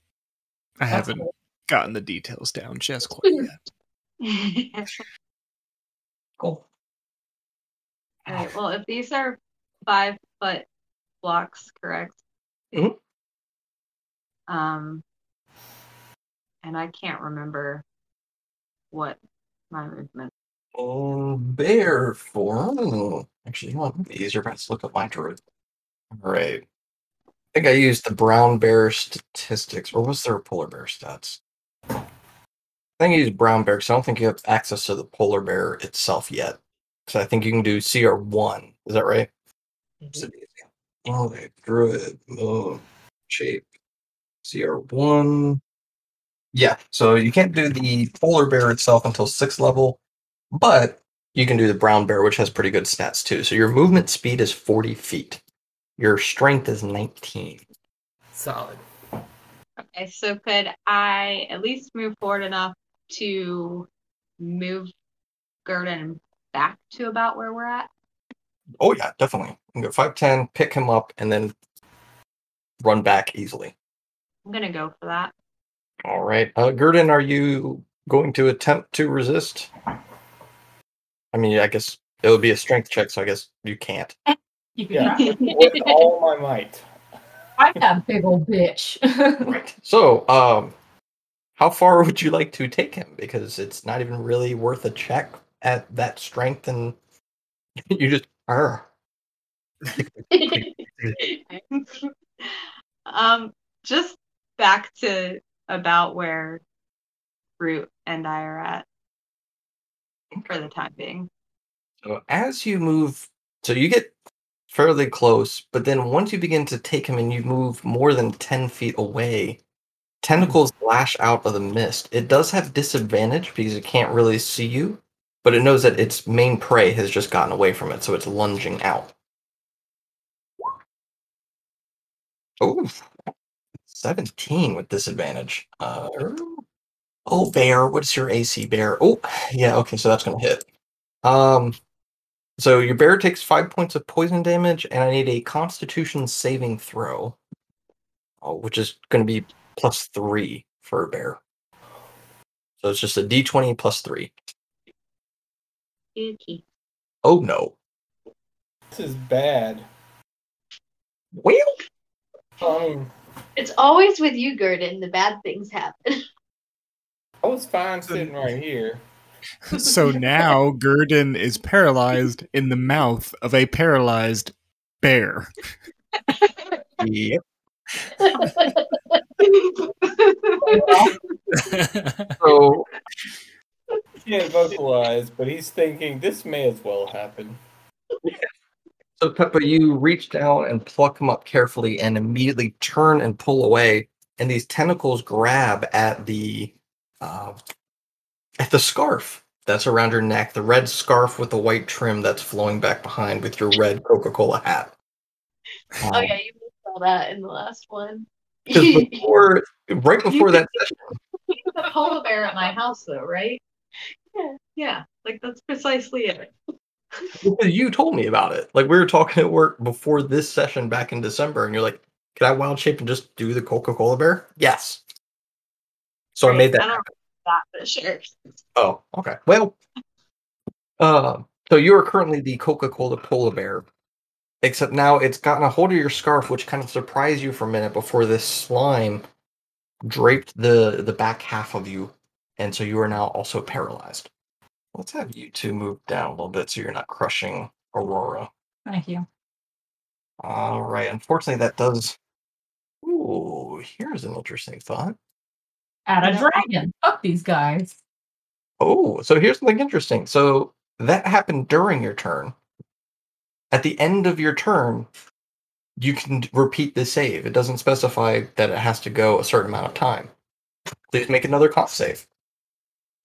I That's haven't cool. gotten the details down just quite [LAUGHS] yet. Cool. All right. Well, if these are five foot blocks, correct? Mhm. Um, and I can't remember what my movement. Um, bear form. Actually, you know what? It'd be easier if I just look up my druid. All right. I think I used the brown bear statistics, or was there polar bear stats? I think I used brown bear because I don't think you have access to the polar bear itself yet. So I think you can do CR1. Is that right? Okay, druid, moon, shape, CR1. Yeah, so you can't do the polar bear itself until sixth level, but you can do the brown bear, which has pretty good stats too. So your movement speed is 40 feet. Your strength is 19. Solid. Okay, so could I at least move forward enough to move Gurdon back to about where we're at? Oh yeah, definitely. You can go 5'10, pick him up, and then run back easily. I'm gonna go for that. All right. Uh Gurdon, are you going to attempt to resist? I mean, I guess it would be a strength check, so I guess you can't. You [LAUGHS] can Yeah. try. [LAUGHS] With all my might. I'm that big old bitch. [LAUGHS] Right. So, um, how far would you like to take him? Because it's not even really worth a check at that strength, and you just are. [LAUGHS] um, just back to about where Root and I are at for the time being. So as you move, so you get fairly close, but then once you begin to take him and you move more than 10 feet away, tentacles lash out of the mist. It does have disadvantage because it can't really see you, but it knows that its main prey has just gotten away from it, so it's lunging out. Oh, 17 with disadvantage. Uh, oh, bear, what's your AC, bear? Oh, yeah, okay, so that's going to hit. Um, so your bear takes five points of poison damage, and I need a Constitution saving throw, oh, which is going to be plus three for a bear. So it's just a D20 plus three. Yuki. Oh no! This is bad. Well, I mean, It's always with you, Gurdon. The bad things happen. [LAUGHS] I was fine sitting right here. [LAUGHS] so now Gurdon is paralyzed in the mouth of a paralyzed bear. yep. [LAUGHS] So He [LAUGHS] can't vocalize, but he's thinking this may as well happen. So, Peppa, you reach down and pluck him up carefully and immediately turn and pull away. And these tentacles grab at the uh, at the scarf that's around your neck, the red scarf with the white trim that's flowing back behind with your red Coca Cola hat. oh yeah, you missed all that in the last one. Because before, right [LAUGHS] before that [LAUGHS] session, the polar bear at my house, though, right? Yeah, yeah. Like that's precisely it. you told me about it. Like we were talking at work before this session back in December, and you're like, "Can I wild shape and just do the Coca Cola bear?" Yes. So I made that. I don't that for sure. Oh, okay. Well, uh, so you are currently the Coca Cola polar bear, except now it's gotten a hold of your scarf, which kind of surprised you for a minute before this slime draped the the back half of you, and so you are now also paralyzed. Let's have you two move down a little bit so you're not crushing Aurora. Thank you. All right. Unfortunately, that does. Ooh, here's an interesting thought. Add a dragon. Fuck these guys. Oh, so here's something interesting. So that happened during your turn. At the end of your turn, you can repeat the save. It doesn't specify that it has to go a certain amount of time. Please make another con save.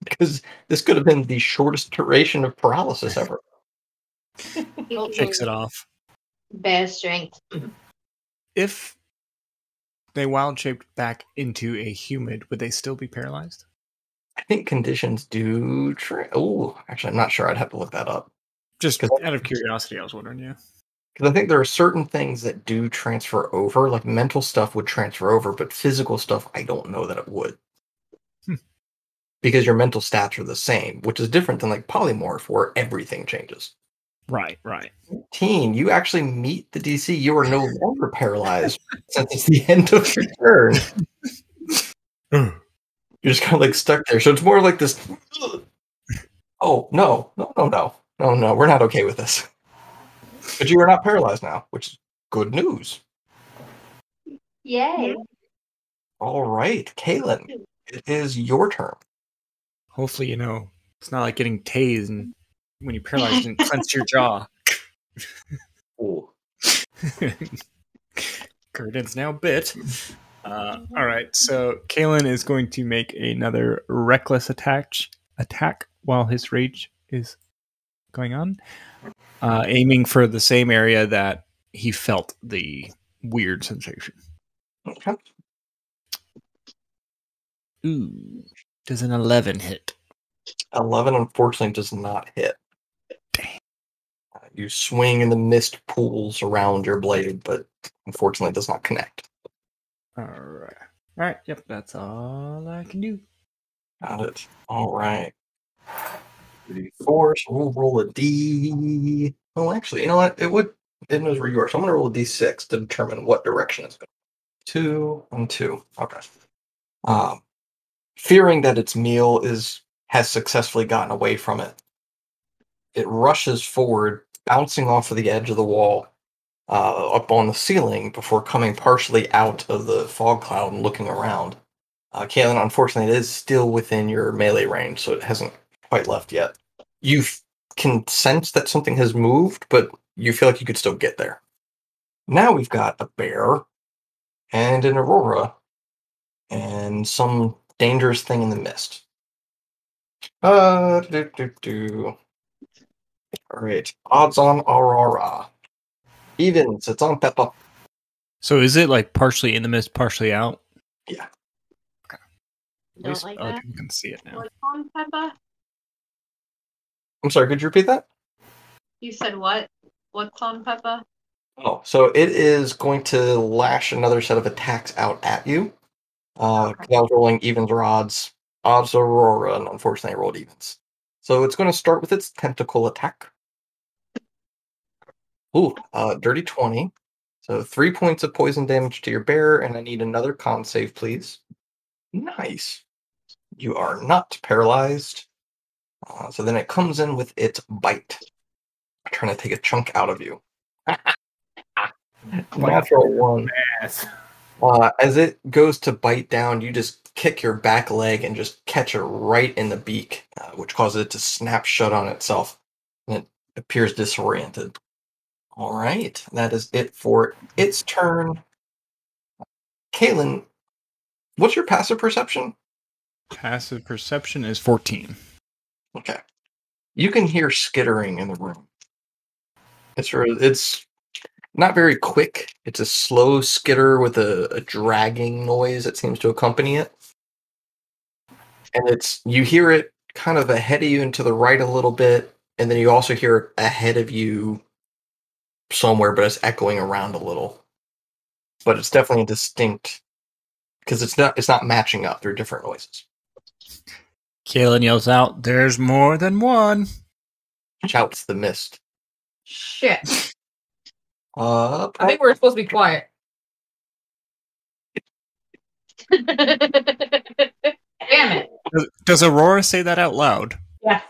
Because this could have been the shortest duration of paralysis [LAUGHS] ever. Shakes it off. Bear strength. If they wild shaped back into a humid, would they still be paralyzed? I think conditions do. Tra- oh, actually, I'm not sure. I'd have to look that up. Just 'Cause- out of curiosity, I was wondering. Yeah. Because I think there are certain things that do transfer over, like mental stuff would transfer over, but physical stuff, I don't know that it would. Because your mental stats are the same, which is different than like polymorph, where everything changes. Right. Right. Teen, you actually meet the DC. You are no longer paralyzed [LAUGHS] since it's the end of your turn. [SIGHS] You're just kind of like stuck there. So it's more like this. [LAUGHS] Oh no, no, no, no, no, no. We're not okay with this. But you are not paralyzed now, which is good news. Yay. All right, Kaylin, it is your turn. Hopefully, you know it's not like getting tased and when you're paralyzed and [LAUGHS] clench your jaw. Ooh. [LAUGHS] Curtain's now bit. Uh, all right, so Kalen is going to make another reckless attack attack while his rage is going on, uh, aiming for the same area that he felt the weird sensation. Okay. Ooh, does an eleven hit? 11 unfortunately does not hit. Dang. Uh, you swing and the mist pools around your blade, but unfortunately does not connect. All right, all right. Yep, that's all I can do. Got it. All right. Four, so we'll roll a D. Well, actually, you know what? It would. It knows where you are, so I'm going to roll a D6 to determine what direction it's going. Two and two. Okay. Um, fearing that its meal is has successfully gotten away from it, it rushes forward, bouncing off of the edge of the wall, uh, up on the ceiling before coming partially out of the fog cloud and looking around. Uh, Kaylin, unfortunately, it is still within your melee range, so it hasn't quite left yet. You can sense that something has moved, but you feel like you could still get there. Now we've got a bear and an aurora and some dangerous thing in the mist. Uh, do, do, do. All right, odds on aurora. Evens, it's on Peppa. So is it like partially in the mist, partially out? Yeah. Okay. At Don't least like other that. people can see it now. What's on Peppa? I'm sorry, could you repeat that? You said what? What's on Peppa? Oh, so it is going to lash another set of attacks out at you. Uh, I was rolling evens or odds. Odds Aurora, and unfortunately I rolled evens. So it's going to start with its tentacle attack. Ooh, uh, dirty 20. So three points of poison damage to your bear, and I need another con save, please. Nice. You are not paralyzed. Uh, so then it comes in with its bite, trying to take a chunk out of you. [LAUGHS] Natural one. Ass. Uh, as it goes to bite down, you just kick your back leg and just catch it right in the beak, uh, which causes it to snap shut on itself, and it appears disoriented. All right, that is it for its turn. Kaylin, what's your passive perception? Passive perception is 14. Okay, you can hear skittering in the room. It's it's not very quick. It's a slow skitter with a, a dragging noise that seems to accompany it. And it's you hear it kind of ahead of you and to the right a little bit, and then you also hear it ahead of you somewhere, but it's echoing around a little. But it's definitely distinct because it's not it's not matching up. They're different noises. Kalen yells out, There's more than one. Shouts the mist. Shit. Uh, I think we're supposed to be quiet. Damn it. Does- Does Aurora say that out loud? Yeah.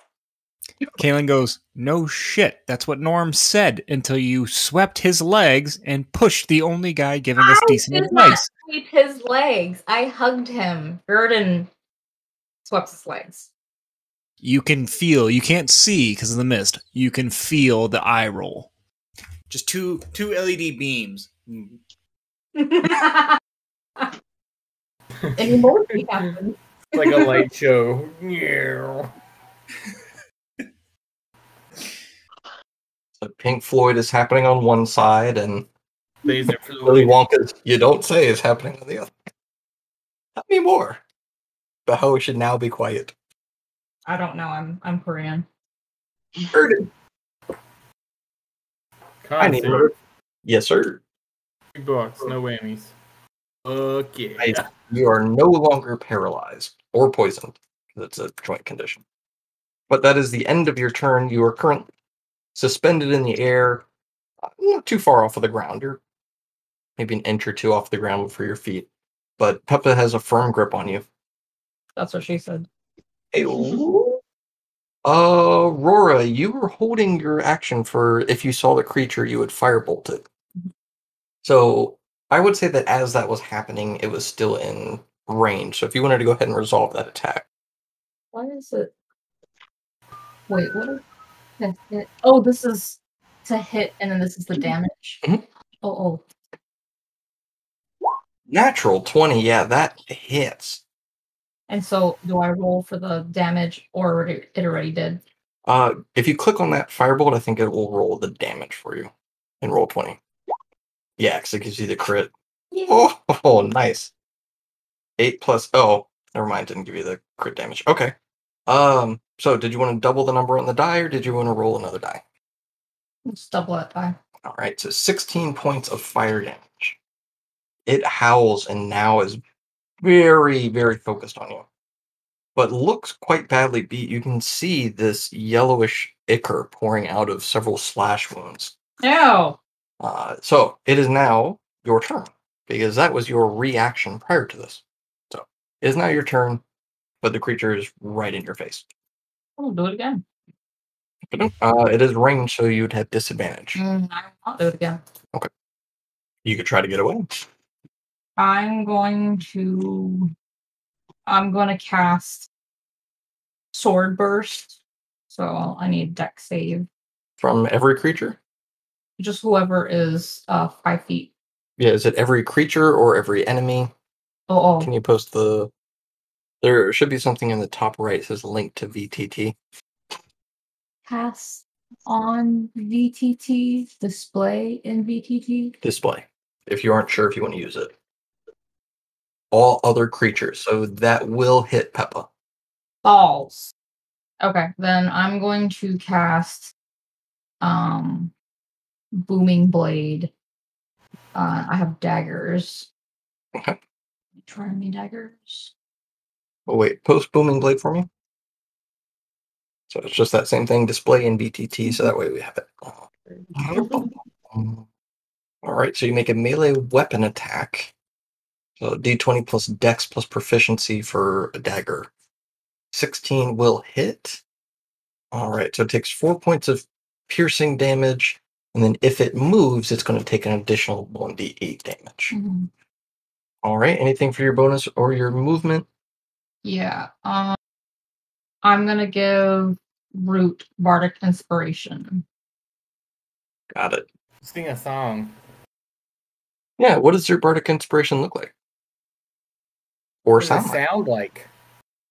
Kaylin goes, No shit. That's what Norm said until you swept his legs and pushed the only guy giving us I decent did not advice. sweep his legs. I hugged him. Gurdon swept his legs. You can feel, you can't see because of the mist. You can feel the eye roll. Just two two LED beams. [LAUGHS] Anymore happen. like a light show. Yeah. [LAUGHS] So Pink Floyd is happening on one side, and Laser [LAUGHS] Willy Wonka's "You Don't Say" is happening on the other. Tell me more. Beho should now be quiet. I don't know. I'm I'm Korean. Heard it. I need Concert. more. Yes, sir. Two bucks, no whammies. Fuck yeah. Nice. You are no longer paralyzed or poisoned That's a joint condition. But that is the end of your turn. You are currently suspended in the air, uh, not too far off of the ground. You're maybe an inch or two off the ground for your feet. But Peppa has a firm grip on you. That's what she said. Hey, ooh. Uh, Aurora, you were holding your action for if you saw the creature, you would firebolt it. So I would say that as that was happening, it was still in range. So if you wanted to go ahead and resolve that attack, Why is it? Wait, what is? Oh, this is to hit, and then this is the damage. Mhm. Oh, oh. natural 20, yeah, that hits. And so, do I roll for the damage, or it already did? Uh, if you click on that firebolt, I think it will roll the damage for you and roll 20. Yeah, because it gives you the crit. Oh, oh, nice. Eight plus. Oh, never mind. Didn't give you the crit damage. Okay. Um. So, did you want to double the number on the die, or did you want to roll another die? Let's double that by. All right. So, 16 points of fire damage. It howls and now is very, very focused on you, but looks quite badly beat. You can see this yellowish ichor pouring out of several slash wounds. Ew. Uh, so it is now your turn because that was your reaction prior to this. So it is now your turn, but the creature is right in your face. I'll do it again. Uh, it is ranged, so you'd have disadvantage. Mm, I will not do it again. Okay. You could try to get away. I'm going to. I'm going to cast Sword Burst. So I need Dex save. From every creature? Just whoever is uh five feet. Yeah, is it every creature or every enemy? Oh, Can oh. you post the. There should be something in the top right that says link to VTT. cast on VTT, display in VTT. display if you aren't sure if you want to use it. All other creatures, so that will hit Peppa. Balls. Okay, then I'm going to cast um booming blade. Uh I have daggers. Okay. Try me daggers. Oh wait, post booming blade for me. So it's just that same thing, display in VTT, so that way we have it. All right, so you make a melee weapon attack. So D20 plus Dex plus proficiency for a dagger. 16 will hit. All right, so it takes four points of piercing damage, and then if it moves, it's going to take an additional 1d8 damage. Mhm. All right, anything for your bonus or your movement? Yeah. Um I'm gonna give Root Bardic Inspiration. Got it. Sing a song. Yeah, what does your bardic inspiration look like? Or What does sound it like? sound like?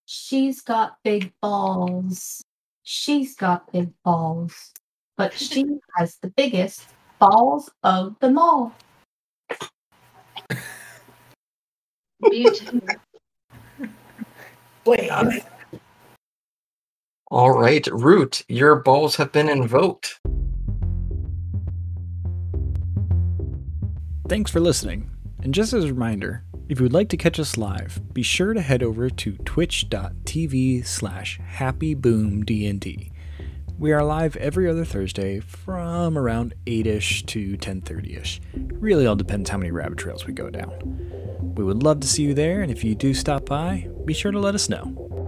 She's got big balls. She's got big balls. But [LAUGHS] she has the biggest balls of them all. Beautiful. Got it. All right, Root, your balls have been invoked. Thanks for listening. And just as a reminder, if you would like to catch us live, be sure to head over to twitch.tv slash happyboomdnd. We are live every other Thursday from around 8ish to 10.30ish. Really all depends how many rabbit trails we go down. We would love to see you there, and if you do stop by, be sure to let us know.